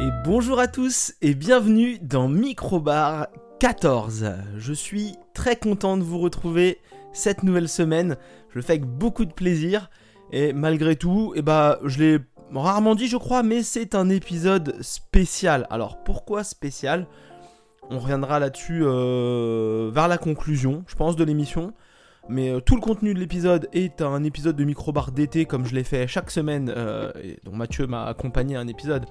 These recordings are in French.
Et bonjour à tous et bienvenue dans Microbar 14. Je suis très content de vous retrouver cette nouvelle semaine. Je le fais avec beaucoup de plaisir et malgré tout, eh ben, je l'ai rarement dit je crois, mais c'est un épisode spécial. Alors pourquoi spécial? On reviendra là-dessus euh, vers la conclusion, je pense, de l'émission. Mais euh, tout le contenu de l'épisode est un épisode de microbar d'été comme je l'ai fait chaque semaine, euh, et dont Mathieu m'a accompagné un épisode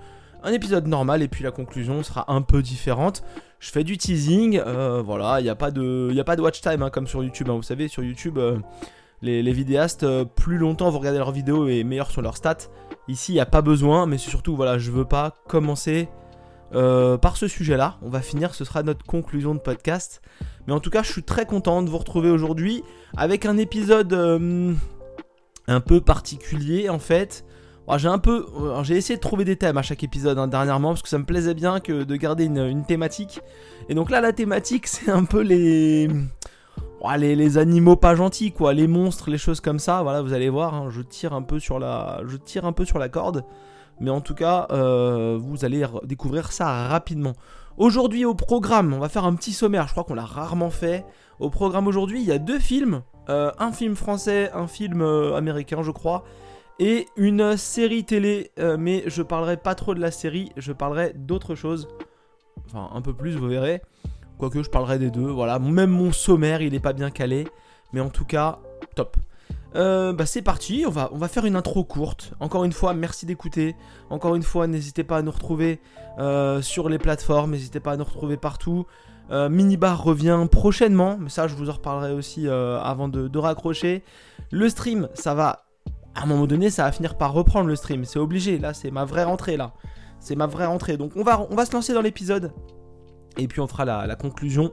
un épisode normal et puis la conclusion sera un peu différente. Je fais du teasing, euh, voilà, il n'y a, pas de, y a pas de watch time hein, comme sur YouTube. Hein. Vous savez, sur YouTube, euh, les, vidéastes, euh, plus longtemps vous regardez leurs vidéos et meilleurs sont leurs stats. Ici, il n'y a pas besoin, mais surtout, voilà, je veux pas commencer par ce sujet-là. On va finir, ce sera notre conclusion de podcast. Mais en tout cas, je suis très content de vous retrouver aujourd'hui avec un épisode un peu particulier en fait j'ai un peu, j'ai essayé de trouver des thèmes à chaque épisode hein, dernièrement parce que ça me plaisait bien que de garder une, thématique. Et donc là, la thématique, c'est un peu les, les, animaux pas gentils, quoi, les monstres, les choses comme ça. Voilà, vous allez voir, hein, je tire un peu sur la, je tire un peu sur la corde, mais en tout cas, euh, vous allez découvrir ça rapidement. Aujourd'hui au programme, on va faire un petit sommaire. Je crois qu'on l'a rarement fait. Au programme aujourd'hui, il y a deux films, euh, un film français, un film euh, américain, je crois et une série télé, euh, mais je parlerai pas trop de la série, je parlerai d'autre chose. Enfin, un peu plus, vous verrez. Quoique je parlerai des deux, voilà. Même mon sommaire, il est pas bien calé. Mais en tout cas, top. Euh, bah c'est parti, on va, faire une intro courte. Encore une fois, merci d'écouter. Encore une fois, n'hésitez pas à nous retrouver euh, sur les plateformes, n'hésitez pas à nous retrouver partout. Minibar revient prochainement, mais ça je vous en reparlerai aussi avant de raccrocher. Le stream, ça va à un moment donné, ça va finir par reprendre le stream. C'est obligé. Là, c'est ma vraie rentrée. Là, c'est ma vraie rentrée. Donc, on va, on va se lancer dans l'épisode. Et puis, on fera la, conclusion.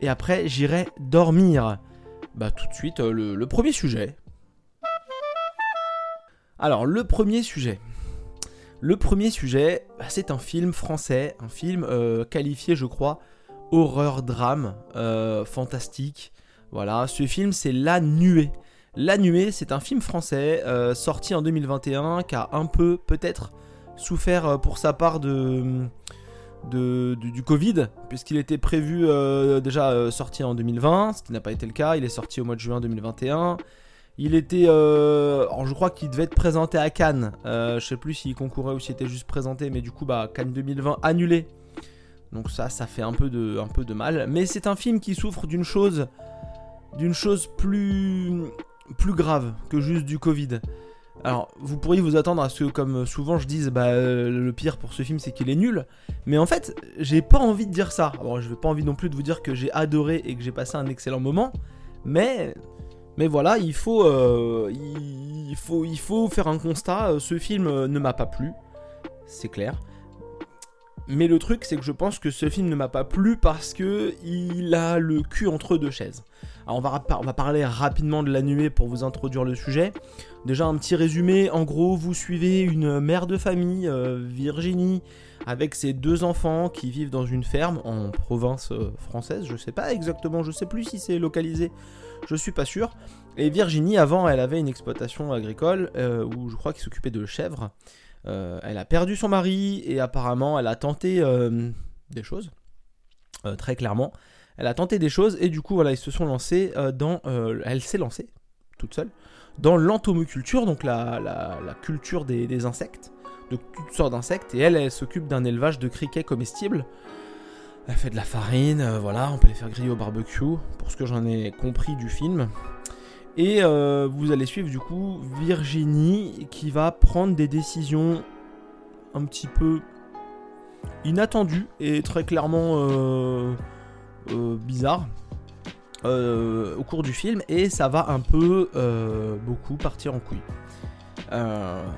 Et après, j'irai dormir. Bah, tout de suite, euh, le, premier sujet. Alors, le premier sujet. Le premier sujet, bah, c'est un film français. Un film euh, qualifié, je crois, horreur-drame. Euh, fantastique. Voilà, ce film, c'est La Nuée. La Nuée, c'est un film français euh, sorti en 2021 qui a un peu peut-être souffert euh, pour sa part de, du Covid, puisqu'il était prévu euh, déjà sorti en 2020, ce qui n'a pas été le cas, il est sorti au mois de juin 2021. Il était, je crois qu'il devait être présenté à Cannes. je sais plus s'il concourait ou s'il était juste présenté, mais du coup, bah, Cannes 2020 annulé. Donc ça, ça fait de, un peu de mal. Mais c'est un film qui souffre d'une chose, d'une chose plus, plus grave que juste du Covid. Alors, vous pourriez vous attendre à ce que, comme souvent je dise, bah, euh, le pire pour ce film c'est qu'il est nul. Mais en fait, j'ai pas envie de dire ça. Bon, je vais pas envie non plus de vous dire que j'ai adoré et que j'ai passé un excellent moment. Mais, mais voilà, il faut, euh, il, faut, il faut faire un constat. Euh, ce film ne m'a pas plu, c'est clair. Mais le truc, c'est que je pense que ce film ne m'a pas plu parce que il a le cul entre deux chaises. Alors on va, parler rapidement de la nuée pour vous introduire le sujet. Déjà un petit résumé, en gros vous suivez une mère de famille, euh, Virginie, avec ses deux enfants qui vivent dans une ferme en province euh, française, je sais pas exactement, je sais plus si c'est localisé, je suis pas sûr. Et Virginie avant elle avait une exploitation agricole euh, où je crois qu'il s'occupait de chèvres. elle a perdu son mari et apparemment elle a tenté des choses, très clairement. Elle a tenté des choses et du coup, voilà, ils se sont lancés euh, dans. Euh, elle s'est lancée, toute seule, dans l'entomoculture, donc la, culture des, insectes, de toutes sortes d'insectes. Et elle, elle s'occupe d'un élevage de criquets comestibles. Elle fait de la farine, euh, voilà, on peut les faire griller au barbecue, pour ce que j'en ai compris du film. Et vous allez suivre du coup Virginie qui va prendre des décisions un petit peu inattendues et très clairement bizarre euh, au cours du film et ça va un peu euh, beaucoup partir en couille.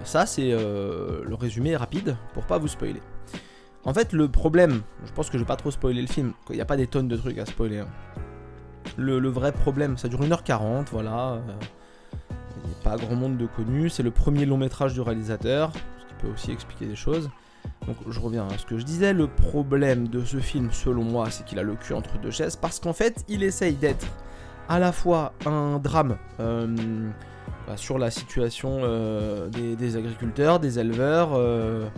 ça c'est le résumé rapide pour pas vous spoiler. En fait le problème, je pense que je vais pas trop spoiler le film, il n'y a pas des tonnes de trucs à spoiler. Hein. Le, vrai problème, ça dure 1h40, voilà. Il n'y a pas grand monde de connu. C'est le premier long métrage du réalisateur, ce qui peut aussi expliquer des choses. Donc je reviens à ce que je disais, le problème de ce film selon moi c'est qu'il a le cul entre deux chaises parce qu'en fait il essaye d'être à la fois un drame euh, bah, sur la situation euh, des, agriculteurs, des éleveurs, euh,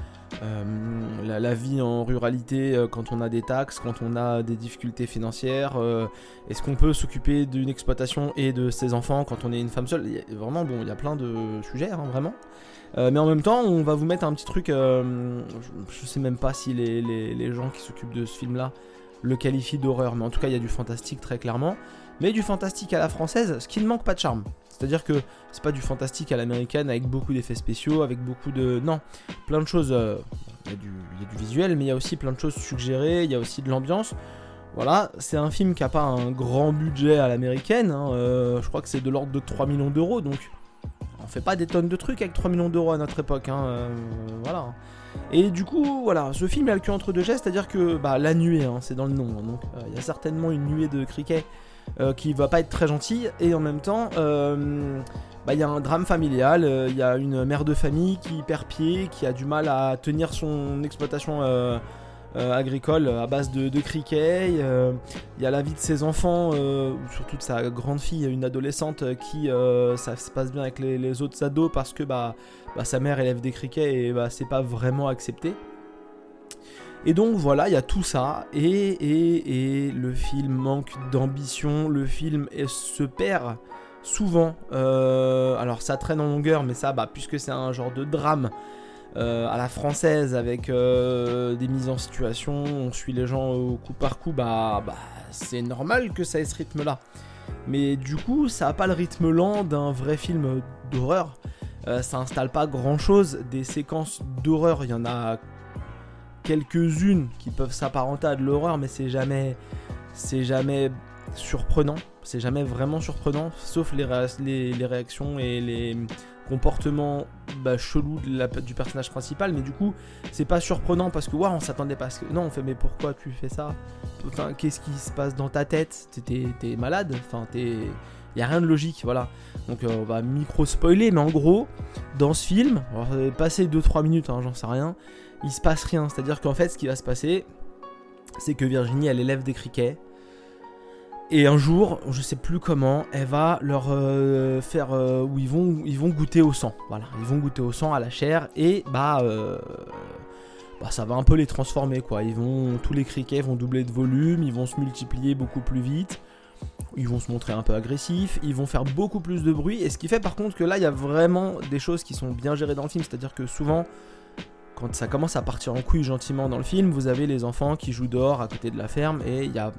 la, vie en ruralité quand on a des taxes, quand on a des difficultés financières. Est-ce qu'on peut s'occuper d'une exploitation et de ses enfants quand on est une femme seule? Vraiment, bon, il y a plein de sujets, hein, vraiment. Mais en même temps, on va vous mettre un petit truc. je, je, sais même pas si les, les gens qui s'occupent de ce film-là le qualifient d'horreur, mais en tout cas, il y a du fantastique très clairement mais du fantastique à la française, ce qui ne manque pas de charme. C'est-à-dire que c'est pas du fantastique à l'américaine avec beaucoup d'effets spéciaux, avec beaucoup de. Non, plein de choses. Euh, il y, a du visuel, mais il y a aussi plein de choses suggérées, il y a aussi de l'ambiance. Voilà, c'est un film qui n'a pas un grand budget à l'américaine. Hein, euh, je crois que c'est de l'ordre de 3 millions d'euros, donc on fait pas des tonnes de trucs avec 3 millions d'euros à notre époque. Hein, euh, voilà. Et du coup, voilà, ce film a le cul entre deux gestes, c'est-à-dire que bah, la nuée, hein, c'est dans le nom. donc il y a certainement une nuée de criquets euh, qui va pas être très gentil et en même temps euh, bah, il y a un drame familial, euh, il y a une mère de famille qui perd pied, qui a du mal à tenir son exploitation agricole à base de, criquets, il y a la vie de ses enfants, surtout de sa grande fille, une adolescente qui ça se passe bien avec les, autres ados parce que bah, bah, sa mère élève des criquets et bah, c'est pas vraiment accepté. Et donc voilà, il y a tout ça, et, et, et le film manque d'ambition, le film se perd souvent. Euh, alors ça traîne en longueur, mais ça, bah, puisque c'est un genre de drame euh, à la française avec euh, des mises en situation, on suit les gens au coup par coup, bah, bah c'est normal que ça ait ce rythme-là. Mais du coup, ça n'a pas le rythme lent d'un vrai film d'horreur. ça installe pas grand chose. Des séquences d'horreur, il y en a quelques-unes qui peuvent s'apparenter à de l'horreur, mais c'est jamais, c'est jamais surprenant. C'est jamais vraiment surprenant, sauf les, réactions et les comportements bah, chelous du personnage principal. Mais du coup, c'est pas surprenant parce que ouais, on s'attendait pas à ce que. Non, on fait, mais pourquoi tu fais ça? Enfin, qu'est-ce qui se passe dans ta tête? T'es malade? Enfin, t'es. Y a rien de logique, voilà. Donc euh, on va micro spoiler, mais en gros, dans ce film, va passer 2-3 minutes, hein, j'en sais rien il se passe rien. C'est-à-dire qu'en fait, ce qui va se passer, c'est que Virginie, elle élève des criquets. Et un jour, je sais plus comment, elle va leur euh, faire euh, où ils vont, ils vont goûter au sang. Voilà, ils vont goûter au sang, à la chair, et bah, euh, bah, ça va un peu les transformer quoi. Ils vont, tous les criquets vont doubler de volume, ils vont se multiplier beaucoup plus vite, ils vont se montrer un peu agressifs, ils vont faire beaucoup plus de bruit. Et ce qui fait par contre que là, il y a vraiment des choses qui sont bien gérées dans le film, c'est-à-dire que souvent quand ça commence à partir en couille gentiment dans le film, vous avez les enfants qui jouent dehors à côté de la ferme et il y a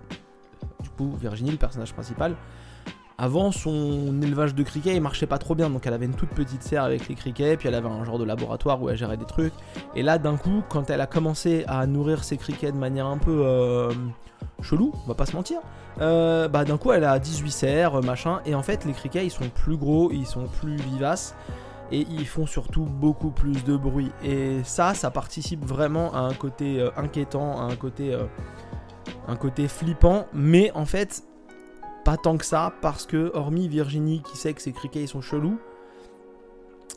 du coup Virginie, le personnage principal. Avant, son élevage de criquets, il marchait pas trop bien, donc elle avait une toute petite serre avec les criquets, puis elle avait un genre de laboratoire où elle gérait des trucs. Et là, d'un coup, quand elle a commencé à nourrir ses criquets de manière un peu euh, chelou, on va pas se mentir, euh, bah d'un coup, elle a 18 serres, machin, et en fait, les criquets, ils sont plus gros, ils sont plus vivaces et ils font surtout beaucoup plus de bruit. Et ça, ça participe vraiment à un côté euh, inquiétant, à un côté, euh, un côté flippant, mais en fait, pas tant que ça, parce que hormis Virginie qui sait que ses criquets ils sont chelous,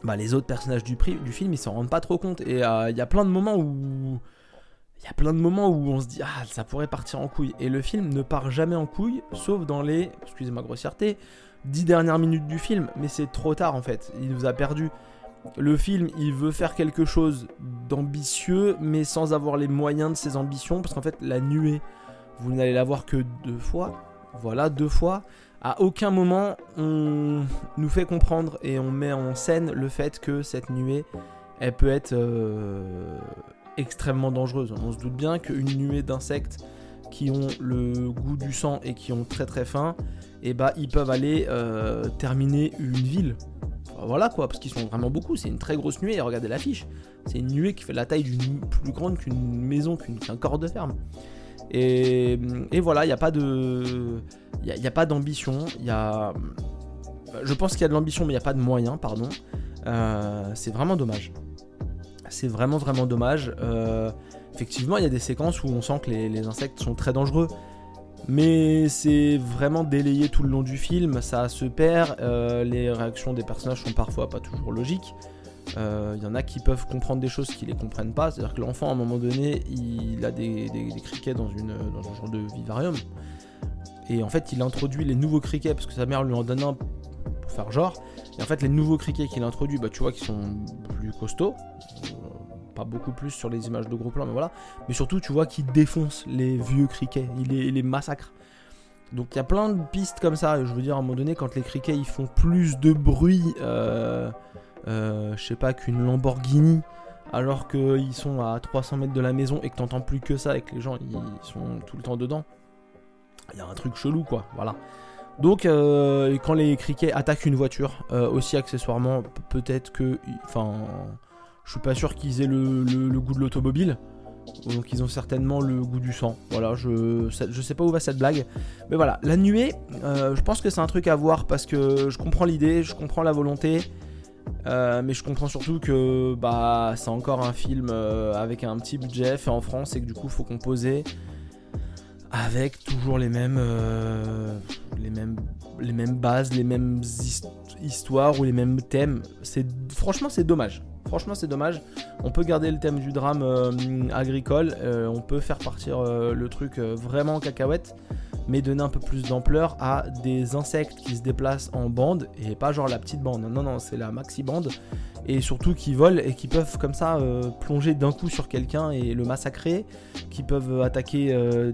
bah, les autres personnages du, film ils s'en rendent pas trop compte. Et euh, il y a plein de moments où. Il y a plein de moments où on se dit ah ça pourrait partir en couille et le film ne part jamais en couille sauf dans les excusez ma grossièreté 10 dernières minutes du film, mais c'est trop tard en fait. Il nous a perdu. Le film, il veut faire quelque chose d'ambitieux, mais sans avoir les moyens de ses ambitions, parce qu'en fait, la nuée, vous n'allez la voir que deux fois. Voilà, deux fois. À aucun moment, on nous fait comprendre et on met en scène le fait que cette nuée, elle peut être euh, extrêmement dangereuse. On se doute bien qu'une nuée d'insectes qui ont le goût du sang et qui ont très très faim, et bah ils peuvent aller euh, terminer une ville. Voilà quoi, parce qu'ils sont vraiment beaucoup, c'est une très grosse nuée, regardez l'affiche. C'est une nuée qui fait la taille d'une plus grande qu'une maison, qu'un corps de ferme. Et, voilà, il n'y a pas de. Il a, pas d'ambition, il y a. Je pense qu'il y a de l'ambition, mais il n'y a pas de moyens, pardon. Euh, c'est vraiment dommage. C'est vraiment vraiment dommage. Euh, effectivement, il y a des séquences où on sent que les, insectes sont très dangereux. Mais c'est vraiment délayé tout le long du film, ça se perd, euh, les réactions des personnages sont parfois pas toujours logiques. Il euh, y en a qui peuvent comprendre des choses qui les comprennent pas, c'est-à-dire que l'enfant à un moment donné il a des, criquets dans, une, un genre de vivarium. Et en fait il introduit les nouveaux criquets parce que sa mère lui en donne un pour faire genre. Et en fait les nouveaux criquets qu'il introduit, bah, tu vois qu'ils sont plus costauds, pas beaucoup plus sur les images de gros plans, mais voilà. Mais surtout, tu vois qu'il défonce les vieux criquets, il les, massacre. Donc il y a plein de pistes comme ça. Je veux dire, à un moment donné, quand les criquets ils font plus de bruit, euh, euh, je sais pas, qu'une Lamborghini, alors qu'ils sont à 300 mètres de la maison et que t'entends plus que ça et que les gens ils sont tout le temps dedans, il y a un truc chelou quoi. Voilà. Donc euh, quand les criquets attaquent une voiture, aussi accessoirement, peut-être que, enfin, je suis pas sûr qu'ils aient le goût de l'automobile. Donc ils ont certainement le goût du sang. Voilà, je, sais pas où va cette blague. Mais voilà, la nuée, euh, je pense que c'est un truc à voir parce que je comprends l'idée, je comprends la volonté. Euh, mais je comprends surtout que bah, c'est encore un film euh, avec un petit budget fait en France et que du coup faut composer avec toujours les mêmes, bases, les mêmes histoires ou les mêmes thèmes. Franchement c'est dommage. Franchement, c'est dommage. On peut garder le thème du drame euh, agricole, euh, on peut faire partir euh, le truc vraiment cacahuète, mais donner un peu plus d'ampleur à des insectes qui se déplacent en bande, et pas genre la petite bande. Non, non, c'est la maxi bande, et surtout qui volent et qui peuvent comme ça plonger d'un coup sur quelqu'un et le massacrer, qui peuvent attaquer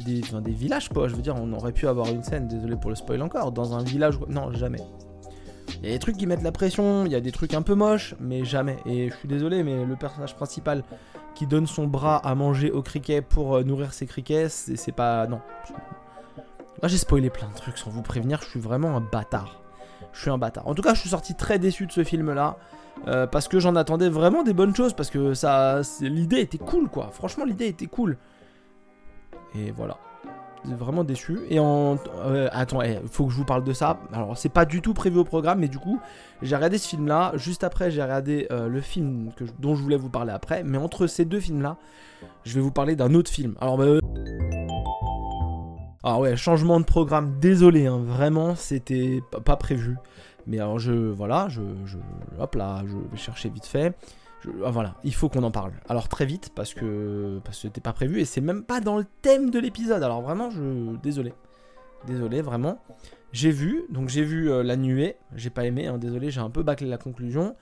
des, des villages, quoi. Je veux dire, on aurait pu avoir une scène, désolé pour le spoil encore, dans un village. Non, jamais. Il y a des trucs qui mettent la pression, il y a des trucs un peu moches, mais jamais. Et je suis désolé, mais le personnage principal qui donne son bras à manger au criquet pour euh, nourrir ses criquets, c'est pas. Non. Moi j'ai spoilé plein de trucs sans vous prévenir, je suis vraiment un bâtard. Je suis un bâtard. En tout cas, je suis sorti très déçu de ce film là. Euh, parce que j'en attendais vraiment des bonnes choses. Parce que ça. L'idée était cool quoi. Franchement, l'idée était cool. Et voilà vraiment déçu. Et en. Euh, attends, il eh, faut que je vous parle de ça. Alors, c'est pas du tout prévu au programme, mais du coup, j'ai regardé ce film-là. Juste après, j'ai regardé euh, le film dont je voulais vous parler après. Mais entre ces deux films-là, je vais vous parler d'un autre film. Alors, bah, ah ouais, changement de programme, désolé, hein, vraiment, c'était pas prévu. Mais alors, je. Voilà, je, je. Hop là, je vais chercher vite fait. Ah, voilà, il faut qu'on en parle. Alors très vite parce que parce que c'était pas prévu et c'est même pas dans le thème de l'épisode. Alors vraiment, je désolé, désolé vraiment. J'ai vu, donc j'ai vu euh, la nuée. J'ai pas aimé, hein, désolé, j'ai un peu bâclé la conclusion.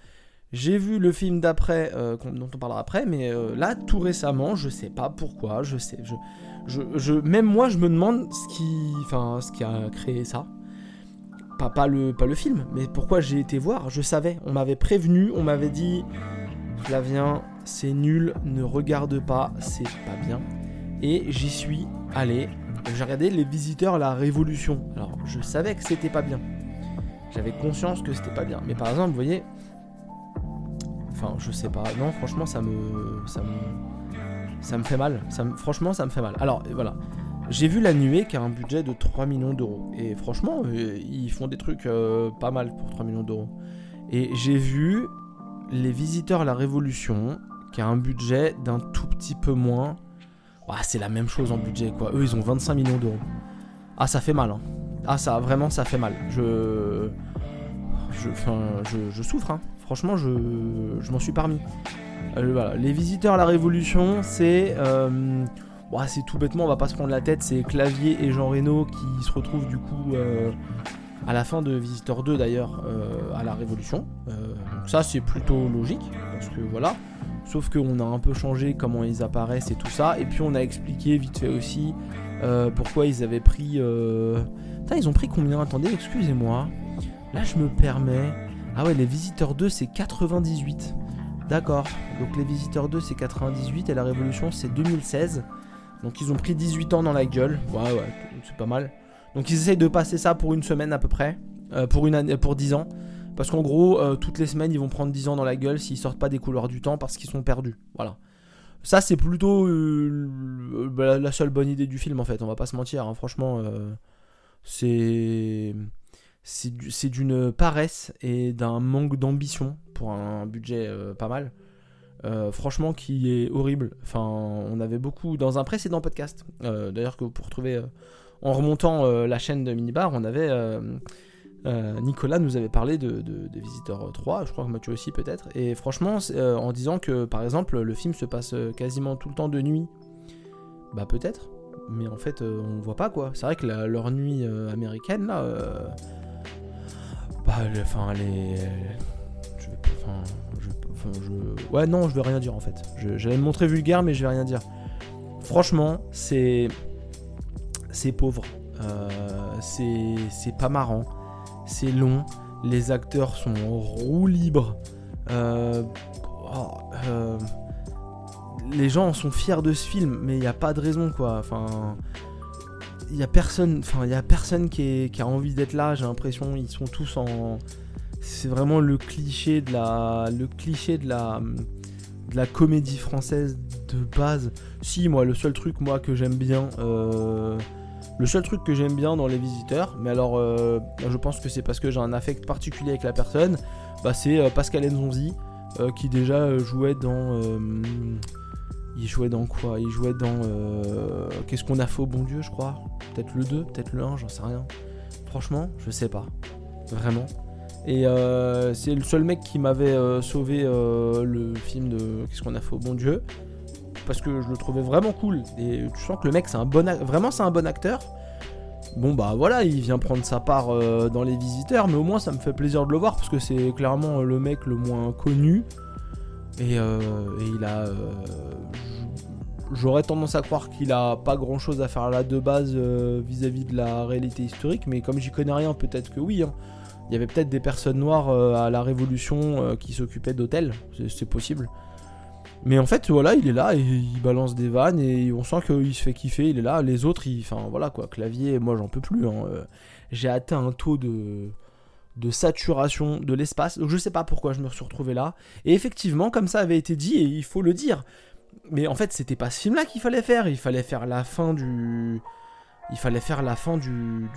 J'ai vu le film d'après, euh, dont on parlera après, mais euh, là tout récemment, je sais pas pourquoi, je sais, je, même moi je me demande ce qui, enfin, ce qui a créé ça. Pas, pas le film, mais pourquoi j'ai été voir, je savais, on m'avait prévenu, on m'avait dit, Flavien, c'est nul, ne regarde pas, c'est pas bien. Et j'y suis allé. J'ai regardé Les Visiteurs la Révolution. Alors, je savais que c'était pas bien. J'avais conscience que c'était pas bien. Mais par exemple, vous voyez. Enfin, je sais pas. Non, franchement, ça me. Ça me. Fait mal. Franchement, ça me fait mal. Alors, voilà. J'ai vu La Nuée qui a un budget de 3 millions d'euros. Et franchement, euh, ils font des trucs euh, pas mal pour 3 millions d'euros. Et j'ai vu les Visiteurs la Révolution, qui a un budget d'un tout petit peu moins. c'est la même chose en budget, quoi. Eux, ils ont 25 millions d'euros. Ah, ça fait mal, hein. Ah, ça, vraiment, ça fait mal. Je. Je, je, souffre, hein. Franchement, je, je m'en suis parmi. Euh, les Visiteurs à la Révolution, c'est. Euh, c'est tout bêtement, on va pas se prendre la tête. C'est Clavier et Jean Reno qui se retrouvent du coup euh, à la fin de Visiteur 2 d'ailleurs euh, à la Révolution. Euh, donc ça c'est plutôt logique parce que voilà. Sauf qu'on a un peu changé comment ils apparaissent et tout ça. Et puis on a expliqué vite fait aussi euh, pourquoi ils avaient pris. Ils ont pris combien? Attendez, excusez-moi. Là je me permets. Ah ouais, les Visiteurs 2 c'est 98. D'accord. Donc les Visiteurs 2 c'est 98 et la Révolution c'est 2016. Donc ils ont pris 18 ans dans la gueule. Ouais ouais, c'est pas mal. Donc ils essayent de passer ça pour une semaine à peu près, euh, pour, une pour 10 ans. Parce qu'en gros, euh, toutes les semaines, ils vont prendre 10 ans dans la gueule s'ils sortent pas des couleurs du temps parce qu'ils sont perdus. Voilà. Ça, c'est plutôt euh, bah, la seule bonne idée du film en fait, on va pas se mentir. Hein. Franchement, c'est. C'est d'une paresse et d'un manque d'ambition pour un budget pas mal. franchement, qui est horrible. Enfin, on avait beaucoup dans un précédent podcast, d'ailleurs que vous pouvez retrouver en remontant euh, la chaîne de Minibar, on avait. Euh, euh, Nicolas nous avait parlé de, de, Visiteurs 3, je crois que Mathieu aussi peut-être, et franchement, en disant que par exemple le film se passe quasiment tout le temps de nuit, bah peut-être, mais en fait on voit pas quoi. C'est vrai que leur nuit américaine là, bah enfin les, Enfin, je... Ouais, non, je vais rien dire en fait. J'allais me montrer vulgaire, mais je vais rien dire. Franchement, c'est. C'est pauvre. Euh, c'est pas marrant. C'est long. Les acteurs sont en roue. Euh, oh, euh, les gens sont fiers de ce film, mais il n'y a pas de raison quoi. Il y a personne, qui, a envie d'être là. J'ai l'impression ils sont tous en, c'est vraiment le cliché de la, le cliché de la, comédie française de base. Si moi le seul truc moi que j'aime bien, le seul truc que j'aime bien dans les visiteurs, mais alors euh, je pense que c'est parce que j'ai un affect particulier avec la personne, bah, c'est euh, Pascal Nzonzi qui déjà jouait dans il jouait dans quoi? Il jouait dans. Qu'est-ce qu'on a fait au bon Dieu, je crois? Peut-être le 2, peut-être le 1, j'en sais rien. Franchement, je sais pas. Vraiment. Et euh, c'est le seul mec qui m'avait euh, sauvé euh, le film de Qu'est-ce qu'on a fait au bon Dieu. Parce que je le trouvais vraiment cool. Et tu sens que le mec, c'est un bon vraiment c'est un bon acteur. Bon bah voilà, il vient prendre sa part dans les visiteurs, mais au moins ça me fait plaisir de le voir parce que c'est clairement le mec le moins connu. Et, il a. J'aurais tendance à croire qu'il a pas grand chose à faire là de base vis-à-vis de la réalité historique, mais comme j'y connais rien, peut-être que oui. Hein il y avait peut-être des personnes noires euh, à la Révolution euh, qui s'occupaient d'hôtels, c'est possible. Mais en fait, voilà, il est là et il balance des vannes et on sent qu'il se fait kiffer, il est là. Les autres, il, enfin voilà quoi, clavier, moi j'en peux plus. Hein, euh. J'ai atteint un taux de, de saturation de l'espace, donc je sais pas pourquoi je me suis retrouvé là. Et effectivement, comme ça avait été dit, et il faut le dire, mais en fait, c'était pas ce film là qu'il fallait faire, il fallait faire la fin du il fallait faire la fin du,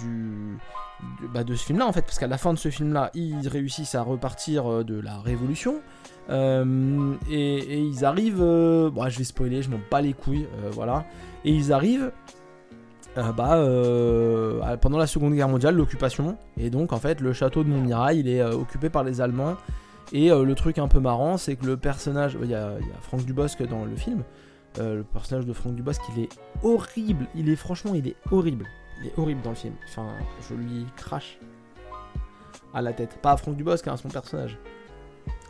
bah, de ce film-là en fait, parce qu'à la fin de ce film-là, ils réussissent à repartir euh, de la Révolution. Euh, et, ils arrivent, euh, bon, je vais spoiler, je m'en bats les couilles, voilà. Et ils arrivent bah, pendant la Seconde Guerre mondiale, l'occupation. Et donc en fait, le château de Montmirail, il est occupé par les Allemands. Et le truc un peu marrant, c'est que le personnage, il y, a Franck Dubosc dans le film, euh, le personnage de Franck Dubosc, il est horrible. Il est franchement, il est horrible. Il est horrible dans le film. Enfin, je lui crache à la tête. Pas à Franck Dubosc, hein, à son personnage.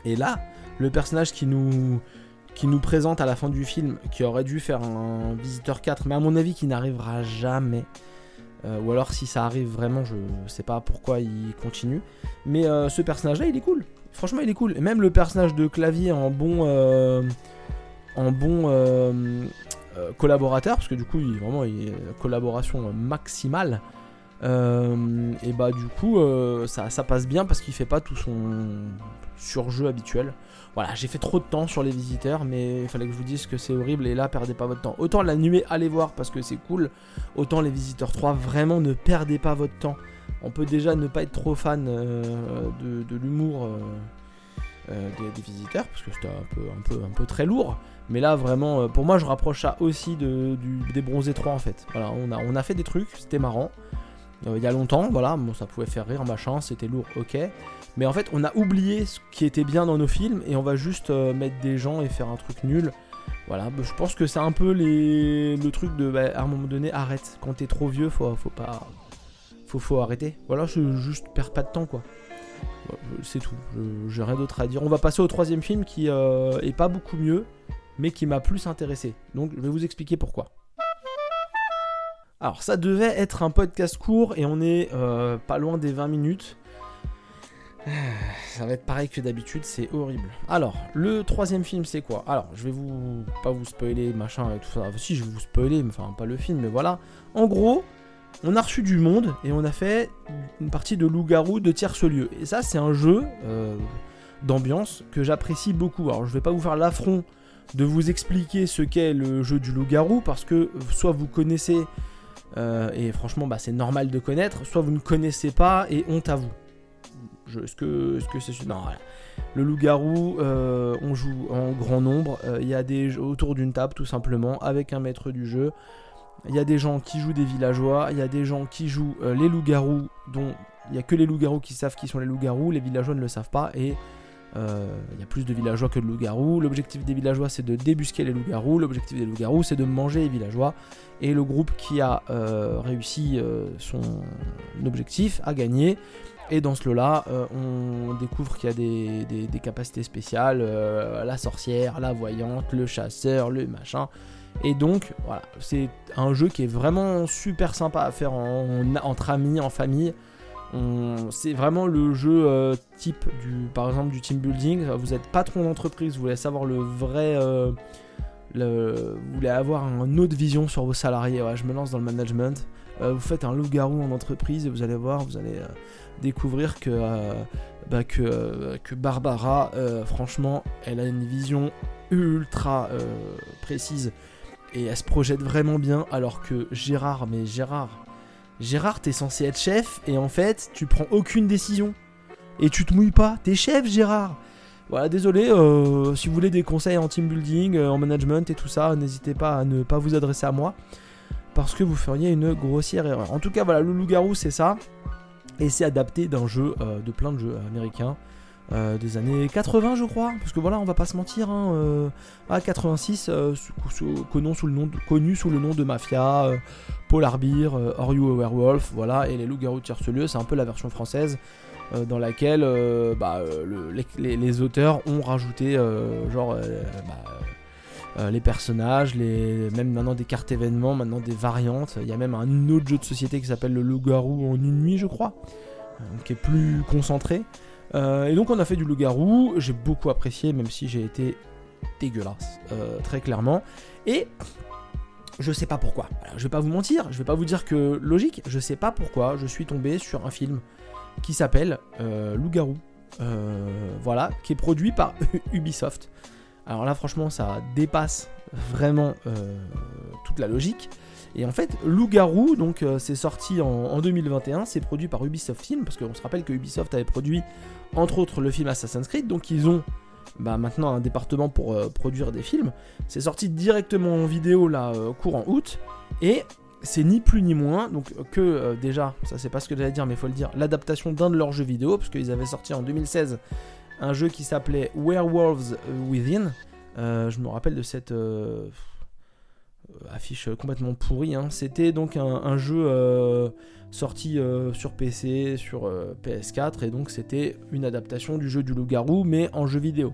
Et là, le personnage qui nous qui nous présente à la fin du film, qui aurait dû faire un Visiteur 4, mais à mon avis qui n'arrivera jamais. Euh, ou alors si ça arrive vraiment, je sais pas pourquoi il continue. Mais euh, ce personnage-là, il est cool. Franchement, il est cool. Et même le personnage de clavier en bon en bon euh, euh, collaborateur, parce que du coup, il, vraiment, collaboration maximale. Euh, et bah du coup ça, passe bien parce qu'il fait pas tout son surjeu habituel. Voilà, j'ai fait trop de temps sur les visiteurs, mais il fallait que je vous dise que c'est horrible et là perdez pas votre temps. Autant la nuée allez voir parce que c'est cool, autant les visiteurs 3 vraiment ne perdez pas votre temps. On peut déjà ne pas être trop fan de l'humour des, visiteurs parce que c'était un peu, un, peu, un peu très lourd. Mais là, vraiment, euh, pour moi, je rapproche ça aussi de, du, des bronzés 3 en fait. Voilà, on a, on a fait des trucs, c'était marrant. Euh, il y a longtemps, voilà, bon, ça pouvait faire rire, machin, c'était lourd, ok. Mais en fait, on a oublié ce qui était bien dans nos films et on va juste euh, mettre des gens et faire un truc nul. Voilà, bah, je pense que c'est un peu le truc de, bah, à un moment donné, arrête. Quand t'es trop vieux, faut, faut pas. Faut, faut arrêter. Voilà, je juste perds pas de temps, quoi. C'est tout, j'ai rien d'autre à dire. On va passer au troisième film qui est pas beaucoup mieux, mais qui m'a plus intéressé. Donc je vais vous expliquer pourquoi. Alors ça devait être un podcast court et on est euh, pas loin des 20 minutes. Ça va être pareil que d'habitude, c'est horrible. Alors, le troisième film, c'est quoi? Alors, je vais vous pas vous spoiler machin et tout ça. si, je vais vous spoiler, enfin pas le film, mais voilà. En gros, on a reçu du monde et on a fait une partie de loup-garou de tierce lieu. Et ça, c'est un jeu euh, d'ambiance que j'apprécie beaucoup. Alors, je vais pas vous faire l'affront de vous expliquer ce qu'est le jeu du loup-garou, parce que soit vous connaissez, euh, et franchement bah, c'est normal de connaître, soit vous ne connaissez pas et honte à vous. Est-ce que -ce Non, Le loup-garou, euh, on joue en grand nombre, il y a des autour d'une table tout simplement, avec un maître du jeu. Il y a des gens qui jouent des villageois, il y a des gens qui jouent les loups-garous, dont il n'y a que les loups-garous qui savent qui sont les loups-garous, les villageois ne le savent pas, et Il y a plus de villageois que de loups-garous. L'objectif des villageois, c'est de débusquer les loups-garous. L'objectif des loups-garous, c'est de manger les villageois. Et le groupe qui a réussi son objectif a gagné. Et dans ce lot-là, on découvre qu'il y a des, capacités spéciales, la sorcière, la voyante, le chasseur, le machin. Et donc, voilà, c'est un jeu qui est vraiment super sympa à faire entre amis, en famille. C'est vraiment le jeu euh, type du, par exemple, du team building. Vous êtes patron d'entreprise, vous voulez savoir le vrai, euh, vous voulez avoir une autre vision sur vos salariés. je me lance dans le management. Euh, vous faites un loup-garou en entreprise et vous allez voir, vous allez découvrir que, bah, que, que Barbara, franchement, elle a une vision ultra précise et elle se projette vraiment bien alors que Gérard, mais Gérard, Gérard t'es censé être chef et en fait tu prends aucune décision et tu te mouilles pas, t'es chef Gérard. Voilà, désolé, euh, si vous voulez des conseils en team building, euh, en management et tout ça, n'hésitez pas à ne pas vous adresser à moi parce que vous feriez une grossière erreur. En tout cas, voilà, le loup-garou c'est ça et c'est adapté d'un jeu, euh, de plein de jeux américains. Euh, des années 80 je crois, parce que voilà on va pas se mentir, hein, euh, à 86 euh, connu, sous le nom de, connu sous le nom de Mafia, Polar Beer, Are You a Werewolf, voilà, et les loups-garous de c'est un peu la version française dans laquelle bah, les, auteurs ont rajouté genre bah, les personnages, les, même maintenant des cartes événements, maintenant des variantes. Il y a même un autre jeu de société qui s'appelle le loup-garou en une nuit, je crois, qui est plus concentré. Euh, et donc on a fait du loup-garou, j'ai beaucoup apprécié, même si j'ai été dégueulasse, euh, très clairement. Et je sais pas pourquoi. je vais pas vous mentir, je vais pas vous dire que logique, je sais pas pourquoi je suis tombé sur un film qui s'appelle euh, Loup-garou. voilà, qui est produit par Ubisoft. Alors là, franchement, ça dépasse vraiment toute la logique. Et en fait, Loup-garou, donc c'est sorti en, en 2021, c'est produit par Ubisoft Film, parce qu'on se rappelle que Ubisoft avait produit entre autres le film Assassin's Creed, donc ils ont bah, maintenant un département pour euh, produire des films. C'est sorti directement en vidéo là euh, courant août et c'est ni plus ni moins que euh, déjà, ça c'est pas ce que j'allais dire mais faut le dire, l'adaptation d'un de leurs jeux vidéo parce qu'ils avaient sorti en 2016 un jeu qui s'appelait Werewolves Within. je me rappelle de cette affiche complètement pourrie. Hein. C'était donc un jeu sorti euh, sur PC, sur euh, PS4, et donc c'était une adaptation du jeu du loup-garou, mais en jeu vidéo.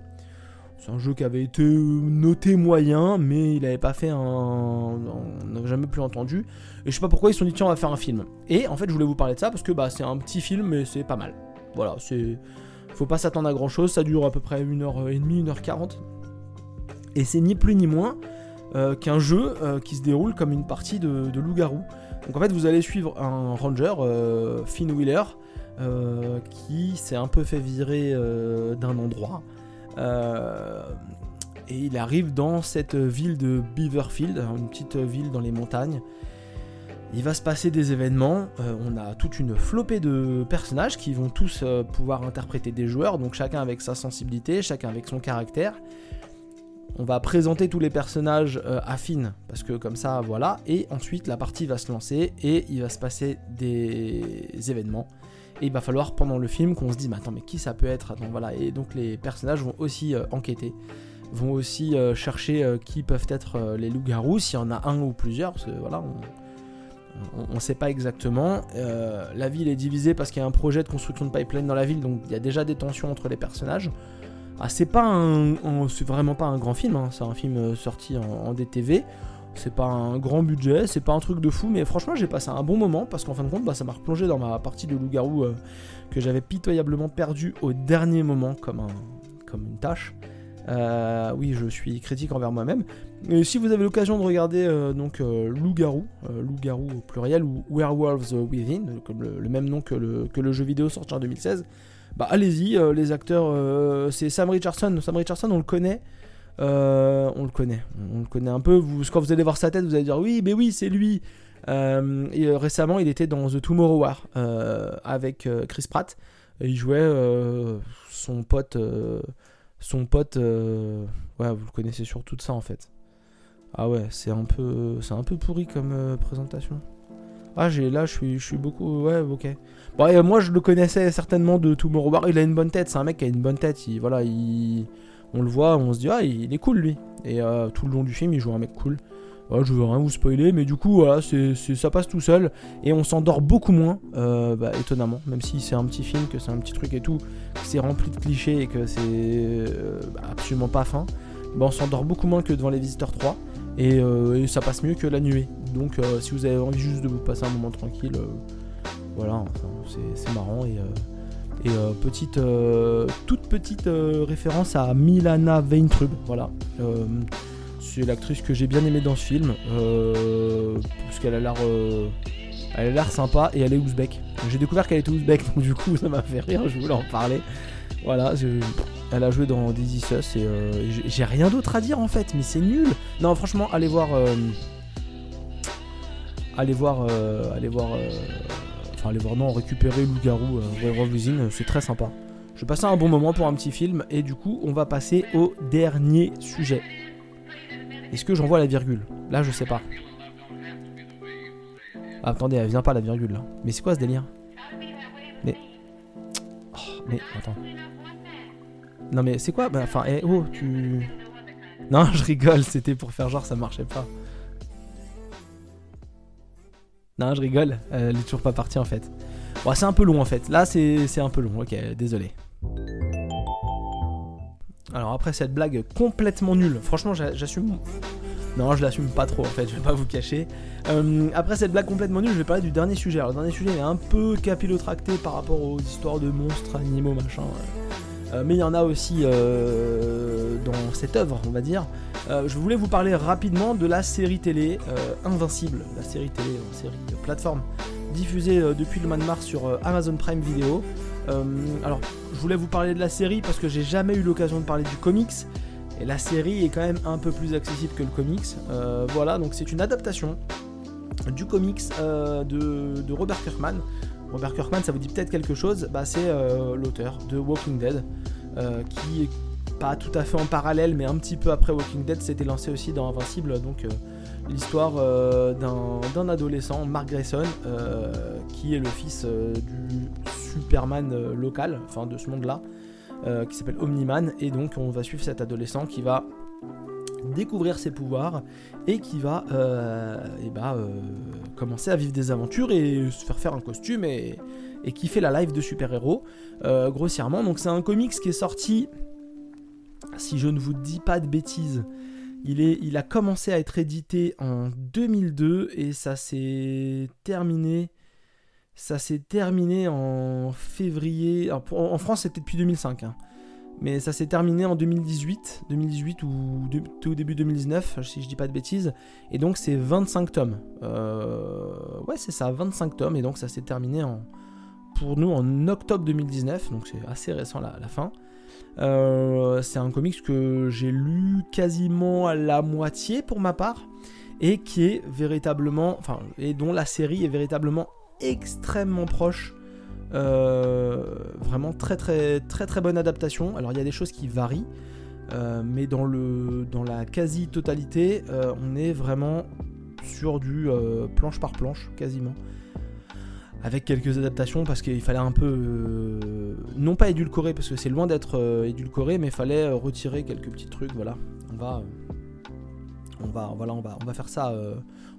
C'est un jeu qui avait été noté moyen, mais il n'avait pas fait un. On n'avait jamais plus entendu. Et je sais pas pourquoi ils se sont dit, tiens, on va faire un film. Et en fait, je voulais vous parler de ça parce que bah, c'est un petit film, mais c'est pas mal. Voilà, c'est. Faut pas s'attendre à grand chose, ça dure à peu près 1h30, 1h40. Et c'est ni plus ni moins euh, qu'un jeu qui se déroule comme une partie de, loup-garou. Donc en fait, vous allez suivre un ranger, euh, Finn Wheeler, euh, qui s'est un peu fait virer euh, d'un endroit. et il arrive dans cette ville de Beaverfield, une petite ville dans les montagnes. Il va se passer des événements, on a toute une flopée de personnages qui vont tous pouvoir interpréter des joueurs, donc chacun avec sa sensibilité, chacun avec son caractère on va présenter tous les personnages euh, affines, parce que comme ça, voilà, et ensuite la partie va se lancer et il va se passer des événements. Et il va falloir pendant le film qu'on se dise, mais attends, mais qui ça peut être? Voilà. Et donc les personnages vont aussi euh, enquêter, vont aussi euh, chercher qui peuvent être les loups-garous, s'il y en a un ou plusieurs, parce que voilà, on ne sait pas exactement. la ville est divisée parce qu'il y a un projet de construction de pipeline dans la ville, donc il y a déjà des tensions entre les personnages. Ah, c'est pas un, vraiment pas un grand film, hein. c'est un film euh, sorti en, DTV. C'est pas un grand budget, c'est pas un truc de fou, mais franchement j'ai passé un bon moment parce qu'en fin de compte bah, ça m'a replongé dans ma partie de loup-garou euh, que j'avais pitoyablement perdu au dernier moment comme, un, comme une tâche. Euh, oui, je suis critique envers moi-même. Et si vous avez l'occasion de regarder donc Loup-garou, Loup-garou au pluriel ou Werewolves Within, comme le, même nom que le jeu vidéo sorti en 2016, bah allez-y, euh, les acteurs, euh, c'est Sam Richardson. Sam Richardson, on le connaît. Euh, on le connaît, on le connaît un peu. Vous, quand vous allez voir sa tête, vous allez dire oui, mais oui, c'est lui. et récemment, il était dans The Tomorrow War avec Chris Pratt. Il jouait son pote, son pote. ouais, vous le connaissez sur tout ça en fait. Ah ouais, c'est un peu, c'est un peu pourri comme présentation. Ah, j'ai là, je suis, je suis beaucoup. Ouais, ok. Bon, moi, je le connaissais certainement de Tomorrow War. Il a une bonne tête. C'est un mec qui a une bonne tête. Il, voilà, il, on le voit, on se dit, ah, il est cool lui. Et euh, tout le long du film, il joue un mec cool. je veux rien vous spoiler, mais du coup, voilà, ça passe tout seul. Et on s'endort beaucoup moins, euh, bah, étonnamment. Même si c'est un petit film, que c'est un petit truc et tout, que c'est rempli de clichés et que c'est euh, bah, absolument pas fin. Bah, on s'endort beaucoup moins que devant les Visiteurs 3. Et, ça passe mieux que la nuée. Donc, si vous avez envie juste de vous passer un moment tranquille, voilà, c'est, marrant. Et. Et euh, petite, euh, toute petite euh, référence à Milana Weintrub, voilà. c'est l'actrice que j'ai bien aimée dans ce film, parce qu'elle a l'air, elle a l'air sympa et elle est ouzbek. J'ai découvert qu'elle était ouzbek, donc du coup ça m'a fait rire, je voulais en parler. Voilà, elle a joué dans This Is et j'ai rien d'autre à dire en fait, mais c'est nul. Non, franchement, allez voir, allez voir, allez voir enfin aller voir non récupérer Loup-Garou euh, c'est très sympa. Je passer un bon moment pour un petit film et du coup on va passer au dernier sujet. Est-ce que j'envoie la virgule? Là je sais pas. Ah, attendez, elle vient pas la virgule là. Mais c'est quoi ce délire? Mais... Oh, mais attends. Non mais c'est quoi? Bah, Enfin, eh, oh, tu... Non, je rigole, c'était pour faire genre ça marchait pas. Non, je rigole, elle est toujours pas partie en fait. Bon, c'est un peu long en fait. Là, c'est un peu long. Ok, désolé. Alors après cette blague complètement nulle, franchement j'assume... Non, je l'assume pas trop en fait, je vais pas vous cacher. Euh, après cette blague complètement nulle, je vais parler du dernier sujet. Alors le dernier sujet est un peu capillotracté par rapport aux histoires de monstres, animaux, machin. Euh, mais il y en a aussi euh, dans cette œuvre, on va dire. Euh, je voulais vous parler rapidement de la série télé Invincible, la série télé, série plateforme diffusée depuis le mois de mars sur Amazon Prime Video. alors, je voulais vous parler de la série parce que j'ai jamais eu l'occasion de parler du comics. Et la série est quand même un peu plus accessible que le comics. voilà, donc c'est une adaptation du comics de, Robert Kirkman. Robert Kirkman, ça vous dit peut-être quelque chose, bah, c'est euh, l'auteur de Walking Dead, euh, qui est pas tout à fait en parallèle, mais un petit peu après Walking Dead, s'était lancé aussi dans Invincible, donc euh, l'histoire d'un adolescent, Mark Grayson, qui est le fils du Superman local, enfin de ce monde-là, qui s'appelle Omniman, et donc on va suivre cet adolescent qui va découvrir ses pouvoirs et qui va euh, et bah, euh, commencer à vivre des aventures et se faire faire un costume et, et qui fait la live de super-héros euh, grossièrement. Donc c'est un comics qui est sorti, si je ne vous dis pas de bêtises, il a commencé à être édité en 2002 et ça s'est terminé. Ça s'est terminé en février. en France, c'était depuis 2005. Mais ça s'est terminé en 2018, 2018 ou tout au début 2019, si je dis pas de bêtises. Et donc c'est 25 tomes. Euh, ouais, c'est ça, 25 tomes. Et donc ça s'est terminé en, pour nous en octobre 2019. Donc c'est assez récent la, la fin. Euh, c'est un comics que j'ai lu quasiment à la moitié pour ma part. Et qui est véritablement. Enfin, et dont la série est véritablement extrêmement proche euh, vraiment très très très très bonne adaptation. Alors il y a des choses qui varient, euh, mais dans, le, dans la quasi-totalité, euh, on est vraiment sur du planche par planche, quasiment. Avec quelques adaptations parce qu'il fallait un peu. non pas édulcorer, parce que c'est loin d'être édulcoré, mais il fallait retirer quelques petits trucs. Voilà, on va. On va, voilà, faire ça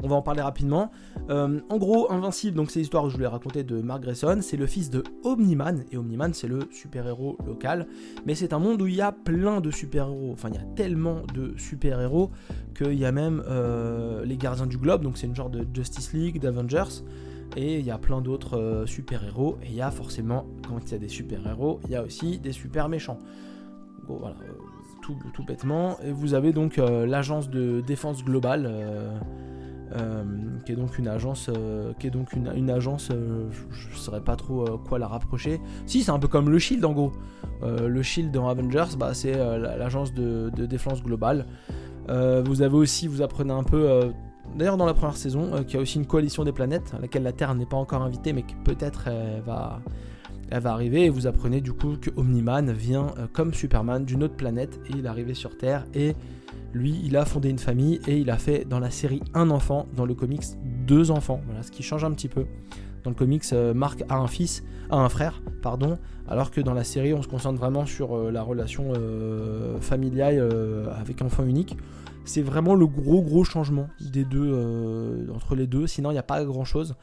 on va en parler rapidement. Euh, en gros, Invincible, donc c'est l'histoire que je voulais raconter de Mark Grayson, c'est le fils de Omniman, et Omniman c'est le super-héros local, mais c'est un monde où il y a plein de super-héros, enfin il y a tellement de super-héros qu'il y a même euh, les Gardiens du Globe, donc c'est une genre de Justice League, d'Avengers, et il y a plein d'autres euh, super-héros, et il y a forcément, quand il y a des super-héros, il y a aussi des super méchants. Bon voilà, tout, bêtement, et vous avez donc l'agence de défense globale euh, qui est donc une agence, euh, qui est donc une, agence, euh, je, ne saurais pas trop quoi la rapprocher. Si, c'est un peu comme le Shield en gros. le Shield dans Avengers, bah, c'est l'agence de, défense globale. vous avez aussi, vous apprenez un peu d'ailleurs dans la première saison, qu'il y a aussi une coalition des planètes, à laquelle la Terre n'est pas encore invitée, mais qui peut-être va, elle va arriver, et vous apprenez du coup que Omniman vient comme Superman d'une autre planète, et il est arrivé sur Terre, et lui, il a fondé une famille et il a fait dans la série un enfant, dans le comics deux enfants. Voilà, ce qui change un petit peu. Dans le comics, euh, Mark a un fils, a un frère, pardon, alors que dans la série, on se concentre vraiment sur euh, la relation euh, familiale avec enfant unique. C'est vraiment le gros gros changement des deux entre les deux. Sinon, il n'y a pas grand chose.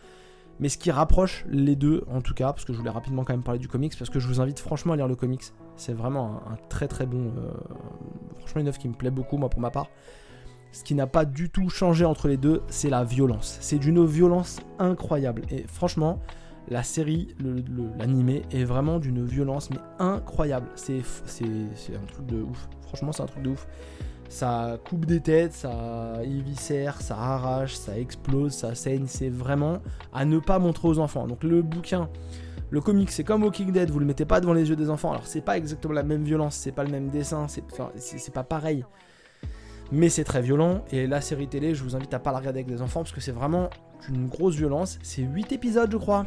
Mais ce qui rapproche les deux, en tout cas, parce que je voulais rapidement quand même parler du comics, parce que je vous invite franchement à lire le comics. C'est vraiment un, très très bon. franchement, une œuvre qui me plaît beaucoup, moi, pour ma part. Ce qui n'a pas du tout changé entre les deux, c'est la violence. C'est d'une violence incroyable. Et franchement, la série, l'animé, est vraiment d'une violence mais incroyable. C'est un truc de ouf. Franchement, c'est un truc de ouf. Ça coupe des têtes, ça éviscère, ça arrache, ça explose, ça saigne. C'est vraiment à ne pas montrer aux enfants. Donc le bouquin, le comic, c'est comme Walking Dead. Vous le mettez pas devant les yeux des enfants. Alors c'est pas exactement la même violence, c'est pas le même dessin, c'est pas pareil mais c'est très violent. Et la série télé, je vous invite à pas la regarder avec des enfants parce que c'est vraiment une grosse violence. C'est 8 épisodes, je crois.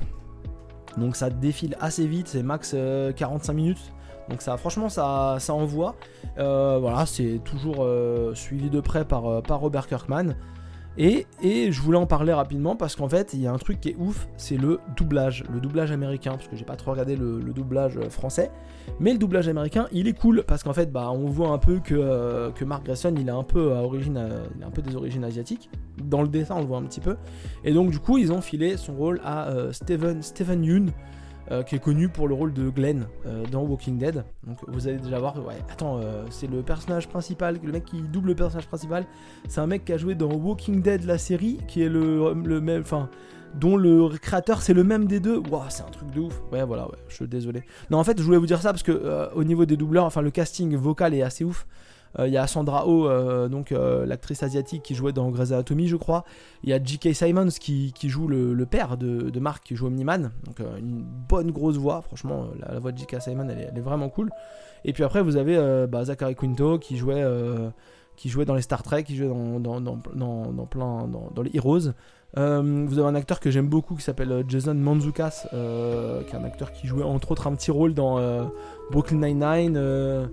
Donc ça défile assez vite, c'est max 45 euh, minutes. Donc ça, franchement, ça, ça envoie. Euh, voilà, c'est toujours euh, suivi de près par, par Robert Kirkman. Et, je voulais en parler rapidement parce qu'en fait, il y a un truc qui est ouf, c'est le doublage, le doublage américain, parce que j'ai pas trop regardé le, doublage euh, français, mais le doublage américain, il est cool parce qu'en fait, bah, on voit un peu que, euh, Mark Grayson, il a un peu à origine, euh, un peu des origines asiatiques. Dans le dessin, on le voit un petit peu. Et donc, du coup, ils ont filé son rôle à Steven, Steven Yeun, euh, qui est connu pour le rôle de Glenn euh, dans Walking Dead. Donc vous allez déjà voir, ouais, attends, euh, c'est le personnage principal, le mec qui double le personnage principal, c'est un mec qui a joué dans Walking Dead la série, qui est le, même, enfin, dont le créateur c'est le même des deux. Waouh, c'est un truc de ouf. Ouais, voilà, je suis désolé. Non, en fait, je voulais vous dire ça parce que au niveau des doubleurs, enfin, le casting vocal est assez ouf. Euh, il y a Sandra Oh, euh, donc euh, l'actrice asiatique qui jouait dans Grey's Anatomy, je crois. Il y a J.K. Simons qui, joue le, père de, de, Mark, qui joue Omniman. Donc une bonne grosse voix, franchement, la, voix de J.K. Simons, elle est, vraiment cool. Et puis après, vous avez bah, Zachary Quinto qui jouait qui jouait dans les Star Trek, qui jouait dans, dans, dans, plein dans, les Heroes. vous avez un acteur que j'aime beaucoup qui s'appelle Jason Manzoukas, qui est un acteur qui jouait entre autres un petit rôle dans Brooklyn Nine-Nine,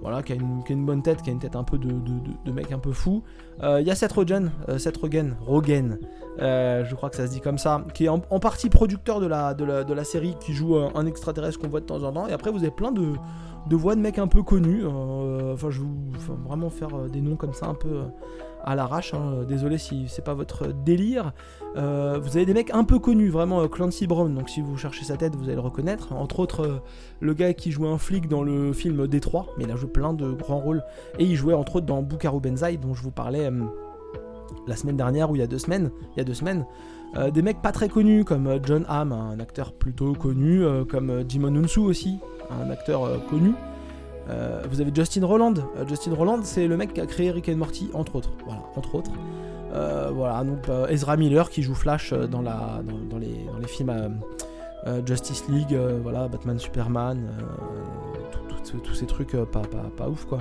voilà, qui a, une, bonne tête, qui a une tête un peu de, mec un peu fou. Euh, il y a Seth Rogen, euh, Seth Rogen, Rogen euh, je crois que ça se dit comme ça, qui est en, partie producteur de la, de la, série, qui joue un, extraterrestre qu'on voit de temps en temps. Et après, vous avez plein de, voix de mecs un peu connus. Enfin, je vais vraiment faire des noms comme ça un peu à l'arrache. Hein. Désolé si c'est pas votre délire. Euh, vous avez des mecs un peu connus, vraiment euh, Clancy Brown. Donc si vous cherchez sa tête, vous allez le reconnaître. Entre autres, euh, le gars qui jouait un flic dans le film Détroit, mais il a joué plein de grands rôles. Et il jouait entre autres dans Bukaru Benzaï, dont je vous parlais la semaine dernière ou il y a deux semaines. Des mecs pas très connus comme John Hamm, un acteur plutôt connu, comme Jimon Unsu aussi, un acteur connu. Euh, vous avez Justin Roland. Euh, Justin Roland, c'est le mec qui a créé Rick and Morty, entre autres. Voilà, entre autres. Euh, voilà, donc Ezra Miller qui joue Flash dans, la, les, films Justice League, voilà, Batman, Superman, tous ces trucs pas, pas, pas, ouf quoi.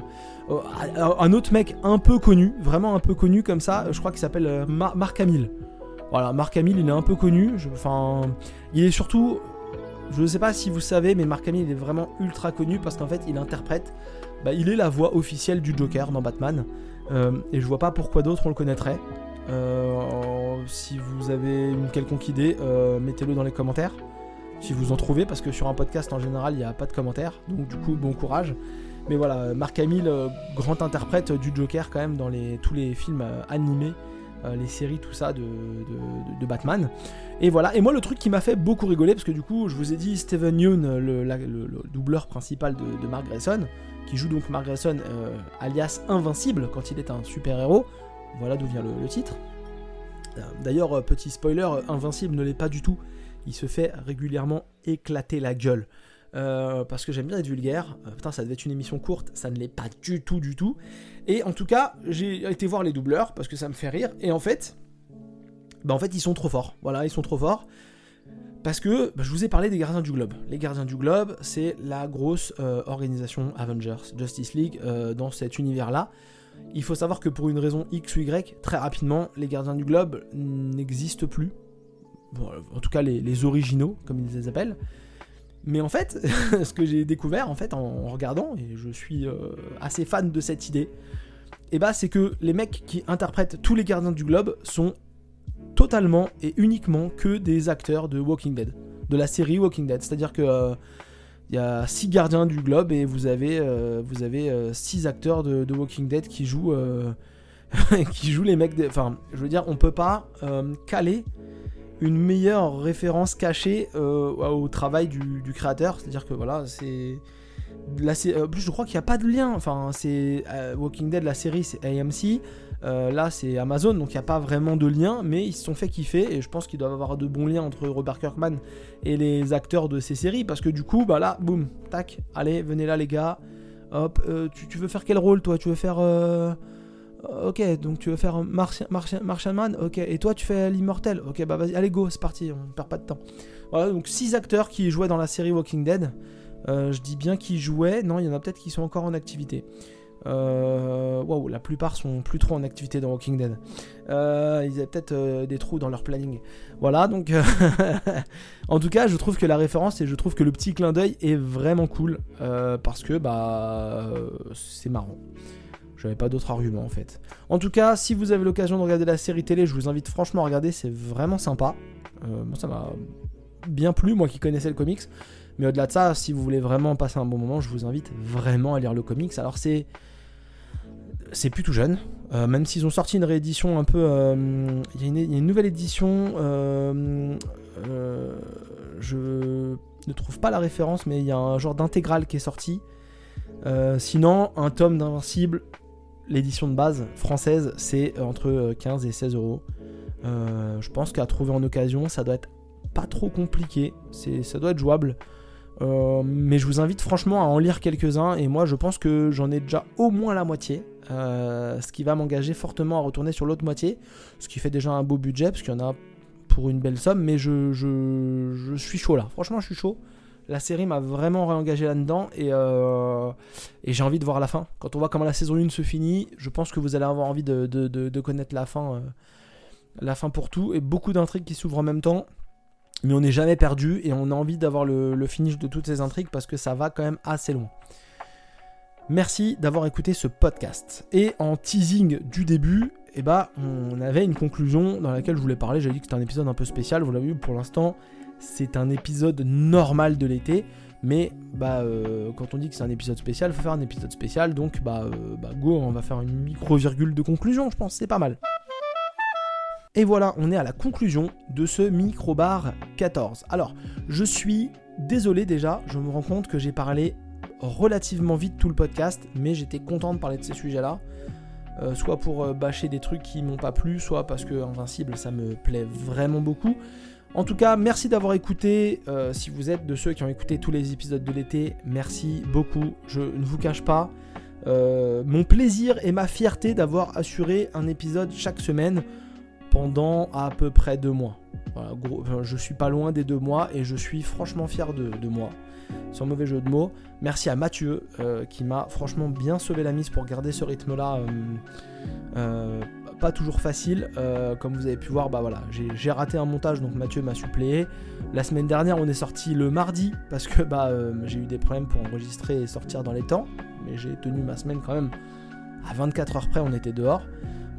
un autre mec un peu connu, vraiment un peu connu comme ça, je crois qu'il s'appelle Mark Hamill. Voilà, Mark Hamill, il est un peu connu. Enfin, il est surtout je ne sais pas si vous savez, mais Mark Hamill est vraiment ultra connu parce qu'en fait, il interprète, bah, il est la voix officielle du Joker dans Batman. Euh, et je vois pas pourquoi d'autres on le connaîtrait. Euh, si vous avez une quelconque idée, euh, mettez-le dans les commentaires. Si vous en trouvez, parce que sur un podcast en général, il n'y a pas de commentaires. Donc du coup, bon courage. Mais voilà, Mark Hamill, grand interprète du Joker quand même dans tous les films animés euh, les séries, tout ça de, Batman. Et voilà, et moi le truc qui m'a fait beaucoup rigoler, parce que du coup, je vous ai dit Steven Yeun, le, doubleur principal de, Mark Grayson, qui joue donc Mark Grayson euh, alias Invincible quand il est un super-héros. Voilà d'où vient le, titre. Euh, d'ailleurs, petit spoiler, Invincible ne l'est pas du tout. Il se fait régulièrement éclater la gueule. Euh, parce que j'aime bien être vulgaire. Euh, putain, ça devait être une émission courte, ça ne l'est pas du tout, du tout. Et en tout cas, j'ai été voir les doubleurs parce que ça me fait rire. Et en fait, bah en fait, ils sont trop forts. Voilà, ils sont trop forts. Parce que bah, je vous ai parlé des Gardiens du Globe. Les Gardiens du Globe, c'est la grosse euh, organisation Avengers, Justice League, dans cet univers-là. Il faut savoir que pour une raison X ou Y, très rapidement, les Gardiens du Globe n'existent plus. en tout cas, les, les originaux, comme ils les appellent. Mais en fait, ce que j'ai découvert en fait en regardant, et je suis euh, assez fan de cette idée, et eh bah c'est que les mecs qui interprètent tous les gardiens du globe sont totalement et uniquement que des acteurs de Walking Dead, de la série Walking Dead. C'est-à-dire que il y a six gardiens du globe et vous avez, vous avez six acteurs de, Walking Dead qui jouent, qui jouent les mecs. Enfin, je veux dire, on peut pas caler une meilleure référence cachée au travail du, créateur. C'est-à-dire que voilà, c'est Là, euh, plus, je crois qu'il n'y a pas de lien. Enfin, c'est euh, Walking Dead, la série, c'est AMC. Euh, là, c'est Amazon, donc il n'y a pas vraiment de lien, mais ils se sont fait kiffer et je pense qu'ils doivent avoir de bons liens entre Robert Kirkman et les acteurs de ces séries parce que du coup, bah là, boum, tac, allez, venez là, les gars. Hop, tu, veux faire quel rôle, toi? Tu veux faire. Ok, donc tu veux faire Martian, Man Ok, et toi, tu fais l'immortel Ok, bah vas-y, allez, go, c'est parti, on perd pas de temps. Voilà, donc 6 acteurs qui jouaient dans la série Walking Dead. Euh, je dis bien qu'ils jouaient. Non, il y en a peut-être qui sont encore en activité. Euh, waouh, la plupart sont plus trop en activité dans Walking Dead. Euh, ils avaient peut-être des trous dans leur planning. Voilà, donc en tout cas, je trouve que la référence et je trouve que le petit clin d'œil est vraiment cool parce que bah c'est marrant. J'avais pas d'autres arguments en fait. En tout cas, si vous avez l'occasion de regarder la série télé, je vous invite franchement à regarder, c'est vraiment sympa. moi, ça m'a bien plu, moi qui connaissais le comics. Mais au-delà de ça, si vous voulez vraiment passer un bon moment, je vous invite vraiment à lire le comics. Alors c'est c'est plus jeune, euh, même s'ils ont sorti une réédition un peu. Euh, il y, a une nouvelle édition. Euh, je ne trouve pas la référence, mais il y a un genre d'intégrale qui est sorti. sinon, un tome d'Invincible, l'édition de base française, c'est entre 15 et 16 euros. Je pense qu'à trouver en occasion, ça doit être pas trop compliqué. Ça doit être jouable. Euh, mais je vous invite franchement à en lire quelques-uns et moi je pense que j'en ai déjà au moins la moitié, euh, ce qui va m'engager fortement à retourner sur l'autre moitié, ce qui fait déjà un beau budget parce qu'il y en a pour une belle somme, mais je, suis chaud là, franchement je suis chaud. La série m'a vraiment réengagé là-dedans et, euh, et j'ai envie de voir la fin. Quand on voit comment la saison 1 se finit, je pense que vous allez avoir envie de, connaître la fin, la fin pour tout et beaucoup d'intrigues qui s'ouvrent en même temps mais on n'est jamais perdu et on a envie d'avoir le, finish de toutes ces intrigues parce que ça va quand même assez loin. Merci d'avoir écouté ce podcast. Et en teasing du début, eh ben, on avait une conclusion dans laquelle je voulais parler. J'ai dit que c'était un épisode un peu spécial. Vous l'avez vu, pour l'instant, c'est un épisode normal de l'été. Mais bah, euh, quand on dit que c'est un épisode spécial, faut faire un épisode spécial. Donc, bah, euh, bah, go, on va faire une micro-virgule de conclusion, je pense. C'est pas mal. Et voilà, on est à la conclusion de ce microbar 14. Alors, je suis désolé déjà, je me rends compte que j'ai parlé relativement vite tout le podcast, mais j'étais content de parler de ces sujets-là. Euh, soit pour bâcher des trucs qui m'ont pas plu, soit parce que Invincible ça me plaît vraiment beaucoup. En tout cas, merci d'avoir écouté. Euh, si vous êtes de ceux qui ont écouté tous les épisodes de l'été, merci beaucoup. Je ne vous cache pas mon plaisir et ma fierté d'avoir assuré un épisode chaque semaine pendant à peu près deux mois. je suis pas loin des deux mois et je suis franchement fier de, moi. Sans mauvais jeu de mots. Merci à Mathieu euh, qui m'a franchement bien sauvé la mise pour garder ce rythme-là. Euh, euh, pas toujours facile. comme vous avez pu voir, bah voilà, j'ai raté un montage donc Mathieu m'a suppléé. La semaine dernière, on est sorti le mardi parce que bah j'ai eu des problèmes pour enregistrer et sortir dans les temps. Mais j'ai tenu ma semaine quand même. À 24 heures près, on était dehors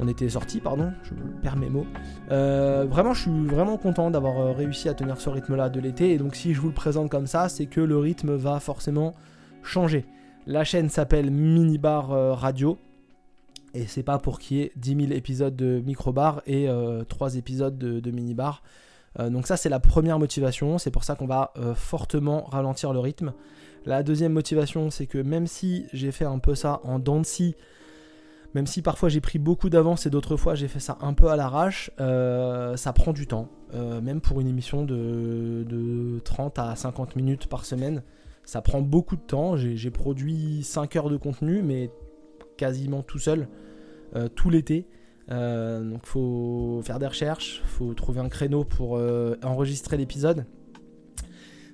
on était sorti, pardon, je perds mes mots. Euh, vraiment, je suis vraiment content d'avoir euh, réussi à tenir ce rythme-là de l'été. Et donc, si je vous le présente comme ça, c'est que le rythme va forcément changer. La chaîne s'appelle Minibar euh, Radio. Et c'est pas pour qu'il y ait 10 000 épisodes de Microbar et 3 épisodes de, de Minibar. donc ça c'est la première motivation, c'est pour ça qu'on va fortement ralentir le rythme. La deuxième motivation c'est que même si j'ai fait un peu ça en dents de même si parfois j'ai pris beaucoup d'avance et d'autres fois j'ai fait ça un peu à l'arrache, euh, ça prend du temps. Euh, même pour une émission de, 30 à 50 minutes par semaine, ça prend beaucoup de temps. J'ai produit 5 heures de contenu, mais quasiment tout seul, euh, tout l'été. donc faut faire des recherches, faut trouver un créneau pour enregistrer l'épisode.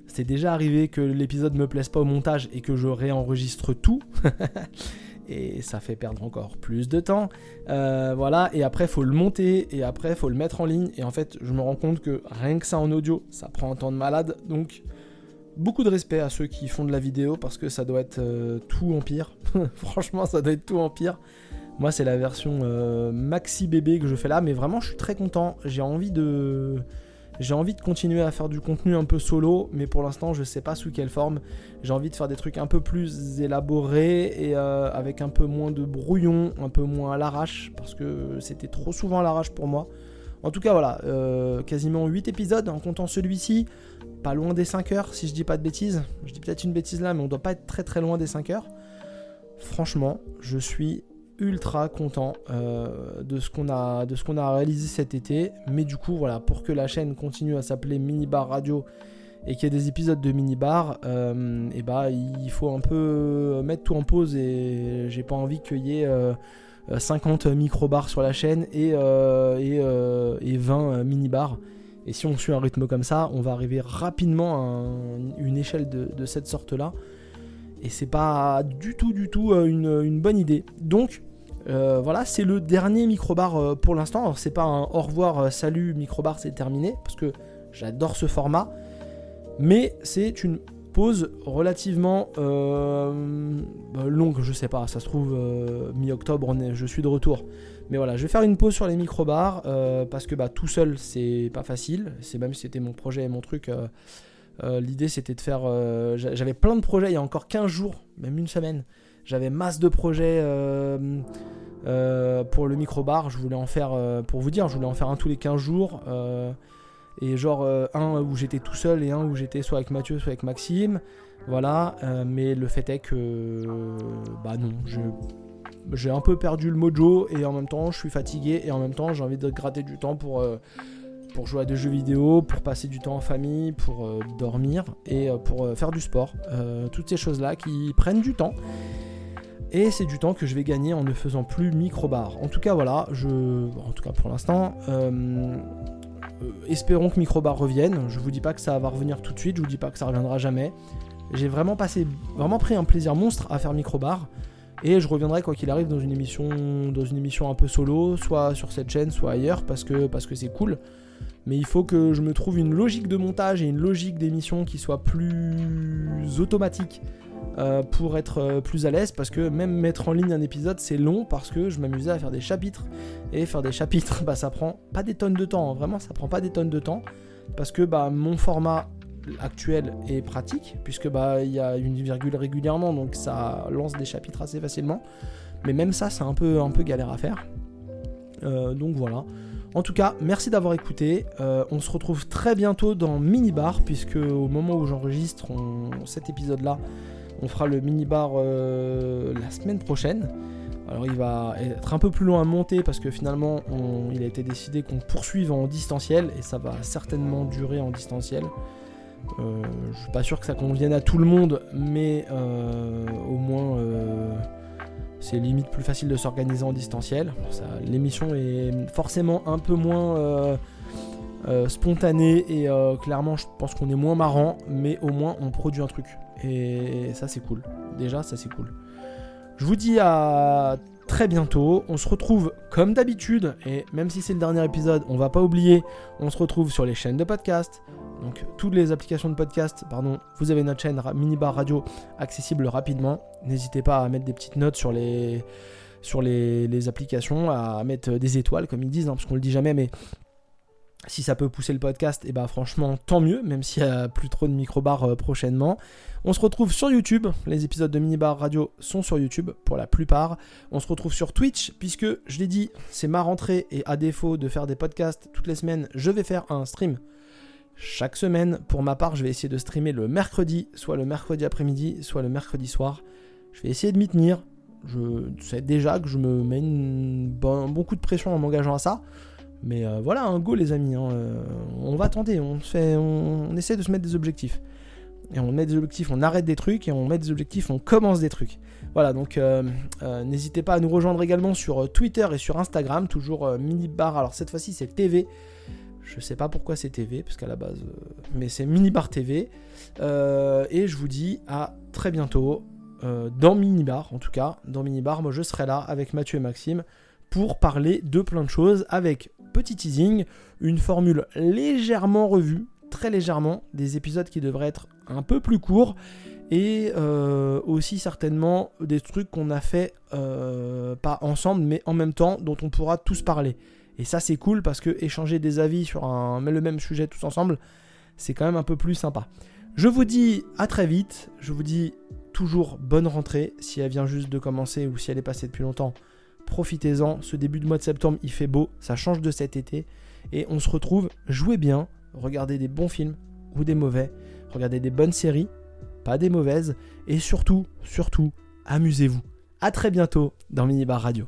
C'est déjà arrivé que l'épisode me plaise pas au montage et que je réenregistre tout. et ça fait perdre encore plus de temps. Euh, voilà, et après, faut le monter, et après, faut le mettre en ligne. Et en fait, je me rends compte que rien que ça en audio, ça prend un temps de malade. Donc, beaucoup de respect à ceux qui font de la vidéo parce que ça doit être euh, tout en pire. Franchement, ça doit être tout en pire. Moi, c'est la version euh, maxi bébé que je fais là, mais vraiment, je suis très content. J'ai envie de. J'ai envie de continuer à faire du contenu un peu solo, mais pour l'instant, je sais pas sous quelle forme. J'ai envie de faire des trucs un peu plus élaborés et euh, avec un peu moins de brouillon, un peu moins à l'arrache, parce que c'était trop souvent à l'arrache pour moi. En tout cas, voilà, euh, quasiment 8 épisodes en comptant celui-ci, pas loin des 5 heures si je dis pas de bêtises. Je dis peut-être une bêtise là, mais on doit pas être très très loin des 5 heures. Franchement, je suis ultra content euh, de ce qu'on a réalisé cet été mais du coup voilà pour que la chaîne continue à s'appeler Minibar Radio et qu'il y ait des épisodes de Minibar euh, et bah il faut un peu mettre tout en pause et j'ai pas envie qu'il y ait 50 euh, micro-bars sur la chaîne et, et, et 20 mini-bars et si on suit un rythme comme ça on va arriver rapidement à une échelle de, cette sorte là et c'est pas du tout du tout une, bonne idée donc euh, voilà, c'est le dernier microbar euh, pour l'instant. Alors, c'est pas un au revoir, euh, salut, microbar, c'est terminé, parce que j'adore ce format. Mais c'est une pause relativement bah, longue, je sais pas, ça se trouve mi-octobre, je suis de retour. Mais voilà, je vais faire une pause sur les microbars parce que bah, tout seul c'est pas facile. C'est même si c'était mon projet et mon truc. L'idée c'était de faire. J'avais plein de projets il y a encore 15 jours, même une semaine. J'avais masse de projets euh, euh, pour le micro-bar. Je voulais en faire, euh, pour vous dire, je voulais en faire un tous les 15 jours. Et genre un où j'étais tout seul et un où j'étais soit avec Mathieu, soit avec Maxime. Voilà. mais le fait est que, bah non, j'ai un peu perdu le mojo et en même temps je suis fatigué et en même temps j'ai envie de gratter du temps pour, pour jouer à des jeux vidéo, pour passer du temps en famille, pour dormir et pour faire du sport. toutes ces choses là qui prennent du temps et c'est du temps que je vais gagner en ne faisant plus microbar. En tout cas, voilà, je, en tout cas pour l'instant, euh, euh, espérons que microbar revienne. Je vous dis pas que ça va revenir tout de suite, je vous dis pas que ça reviendra jamais. J'ai vraiment passé, vraiment pris un plaisir monstre à faire microbar. Et je reviendrai quoi qu'il arrive dans une émission, dans une émission un peu solo, soit sur cette chaîne, soit ailleurs, parce que parce que c'est cool. Mais il faut que je me trouve une logique de montage et une logique d'émission qui soit plus automatique euh, pour être euh, plus à l'aise parce que même mettre en ligne un épisode c'est long parce que je m'amusais à faire des chapitres. Et faire des chapitres bah ça prend pas des tonnes de temps hein. vraiment ça prend pas des tonnes de temps. Parce que bah mon format actuel est pratique puisque bah il y a une virgule régulièrement donc ça lance des chapitres assez facilement. Mais même ça c'est un peu un peu galère à faire. Euh, donc voilà. En tout cas, merci d'avoir écouté. on se retrouve très bientôt dans Minibar, puisque au moment où j'enregistre cet épisode-là, on fera le mini-bar euh, la semaine prochaine. Alors il va être un peu plus loin à monter parce que finalement il a été décidé qu'on poursuive en distanciel et ça va certainement durer en distanciel. Euh, je suis pas sûr que ça convienne à tout le monde, mais euh, au moins c'est limite plus facile de s'organiser en distanciel. L'émission est forcément un peu moins spontanée et clairement je pense qu'on est moins marrant, mais au moins on produit un truc. Et ça c'est cool. Déjà ça c'est cool. Je vous dis à très bientôt. On se retrouve comme d'habitude. Et même si c'est le dernier épisode, on va pas oublier. On se retrouve sur les chaînes de podcast. Donc toutes les applications de podcast, pardon, vous avez notre chaîne Minibar Radio accessible rapidement. N'hésitez pas à mettre des petites notes sur les, sur les, applications, à mettre des étoiles comme ils disent, hein, parce qu'on le dit jamais, mais si ça peut pousser le podcast, et eh bah ben, franchement tant mieux, même s'il n'y a plus trop de micro-bars euh, prochainement. On se retrouve sur YouTube, les épisodes de Minibar Radio sont sur YouTube pour la plupart. On se retrouve sur Twitch, puisque je l'ai dit, c'est ma rentrée et à défaut de faire des podcasts toutes les semaines, je vais faire un stream chaque semaine. Pour ma part, je vais essayer de streamer le mercredi, soit le mercredi après-midi, soit le mercredi soir. Je vais essayer de m'y tenir. Je sais déjà que je me mets bon, bon coup de pression en m'engageant à ça. Mais euh, voilà, un go les amis, hein, euh, on va tenter, on, fait, on, essaie de se mettre des objectifs. Et on met des objectifs, on arrête des trucs, et on met des objectifs, on commence des trucs. Voilà, donc euh, n'hésitez pas à nous rejoindre également sur Twitter et sur Instagram, toujours Minibar, alors cette fois-ci c'est TV. Je sais pas pourquoi c'est TV, parce qu'à la base, mais c'est Minibar TV. et je vous dis à très bientôt, dans Minibar en tout cas, dans Minibar, moi je serai là avec Mathieu et Maxime pour parler de plein de choses avec petit teasing, une formule légèrement revue, très légèrement, des épisodes qui devraient être un peu plus courts et euh, aussi certainement des trucs qu'on a fait euh, pas ensemble mais en même temps dont on pourra tous parler. Et ça c'est cool parce que échanger des avis sur le même sujet tous ensemble, c'est quand même un peu plus sympa. Je vous dis à très vite, je vous dis toujours bonne rentrée si elle vient juste de commencer ou si elle est passée depuis longtemps. Profitez-en, ce début de mois de septembre il fait beau, ça change de cet été et on se retrouve, jouez bien, regardez des bons films ou des mauvais, regardez des bonnes séries, pas des mauvaises, et surtout, surtout, amusez-vous. A très bientôt dans Minibar Radio.